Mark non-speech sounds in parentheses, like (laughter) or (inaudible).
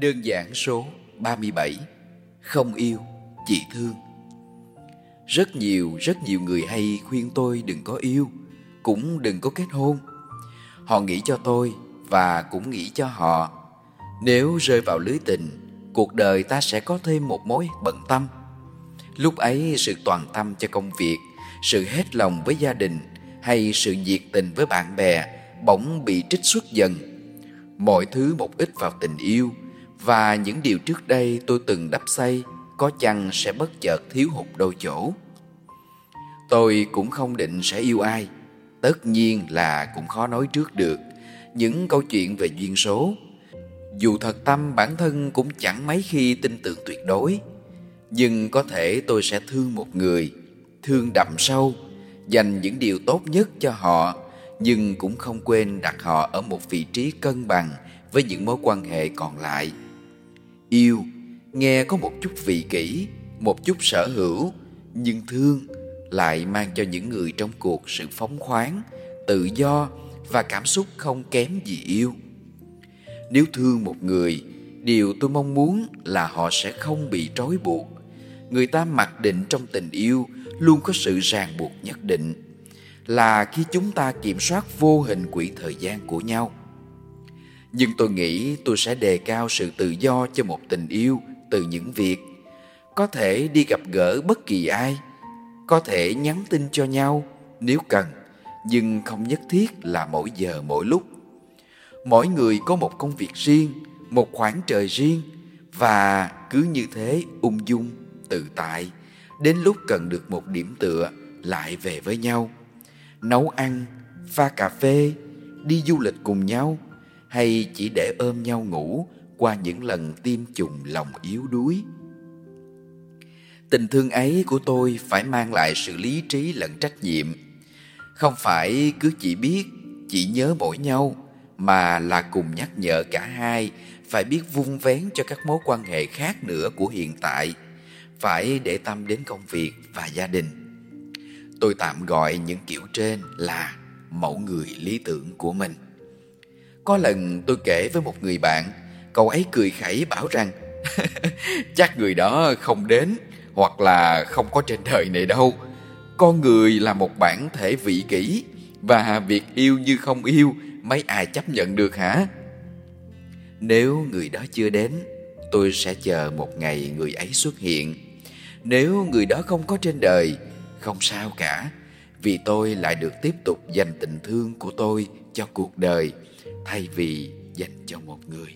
Đơn giản số 37 Không yêu, chỉ thương. Rất nhiều, rất nhiều người hay khuyên tôi đừng có yêu Cũng đừng có kết hôn. Họ nghĩ cho tôi và cũng nghĩ cho họ. Nếu rơi vào lưới tình Cuộc đời ta sẽ có thêm một mối bận tâm. Lúc ấy sự toàn tâm cho công việc Sự hết lòng với gia đình Hay sự nhiệt tình với bạn bè Bỗng bị trích xuất dần. Mọi thứ một ít vào tình yêu và những điều trước đây tôi từng đắp xây có chăng sẽ bất chợt thiếu hụt đôi chỗ. Tôi cũng không định sẽ yêu ai, tất nhiên là cũng khó nói trước được những câu chuyện về duyên số. Dù thật tâm bản thân cũng chẳng mấy khi tin tưởng tuyệt đối, nhưng có thể tôi sẽ thương một người, thương đậm sâu, dành những điều tốt nhất cho họ, nhưng cũng không quên đặt họ ở một vị trí cân bằng với những mối quan hệ còn lại. Yêu nghe có một chút vị kỷ, một chút sở hữu, nhưng thương lại mang cho những người trong cuộc sự phóng khoáng, tự do và cảm xúc không kém gì yêu. Nếu thương một người, điều tôi mong muốn là họ sẽ không bị trói buộc. Người ta mặc định trong tình yêu luôn có sự ràng buộc nhất định, là khi chúng ta kiểm soát vô hình quỹ thời gian của nhau nhưng tôi nghĩ tôi sẽ đề cao sự tự do cho một tình yêu từ những việc. Có thể đi gặp gỡ bất kỳ ai, có thể nhắn tin cho nhau nếu cần, nhưng không nhất thiết là mỗi giờ mỗi lúc. Mỗi người có một công việc riêng, một khoảng trời riêng, và cứ như thế ung dung, tự tại, đến lúc cần được một điểm tựa lại về với nhau. Nấu ăn, pha cà phê, đi du lịch cùng nhau hay chỉ để ôm nhau ngủ qua những lần tiêm trùng lòng yếu đuối? Tình thương ấy của tôi phải mang lại sự lý trí lẫn trách nhiệm. Không phải cứ chỉ biết, chỉ nhớ mỗi nhau, mà là cùng nhắc nhở cả hai phải biết vun vén cho các mối quan hệ khác nữa của hiện tại. Phải để tâm đến công việc và gia đình. Tôi tạm gọi những kiểu trên là mẫu người lý tưởng của mình có lần tôi kể với một người bạn, cậu ấy cười khẩy bảo rằng (laughs) chắc người đó không đến hoặc là không có trên đời này đâu. Con người là một bản thể vị kỷ và việc yêu như không yêu mấy ai chấp nhận được hả? Nếu người đó chưa đến, tôi sẽ chờ một ngày người ấy xuất hiện. Nếu người đó không có trên đời, không sao cả, vì tôi lại được tiếp tục dành tình thương của tôi cho cuộc đời thay vì dành cho một người.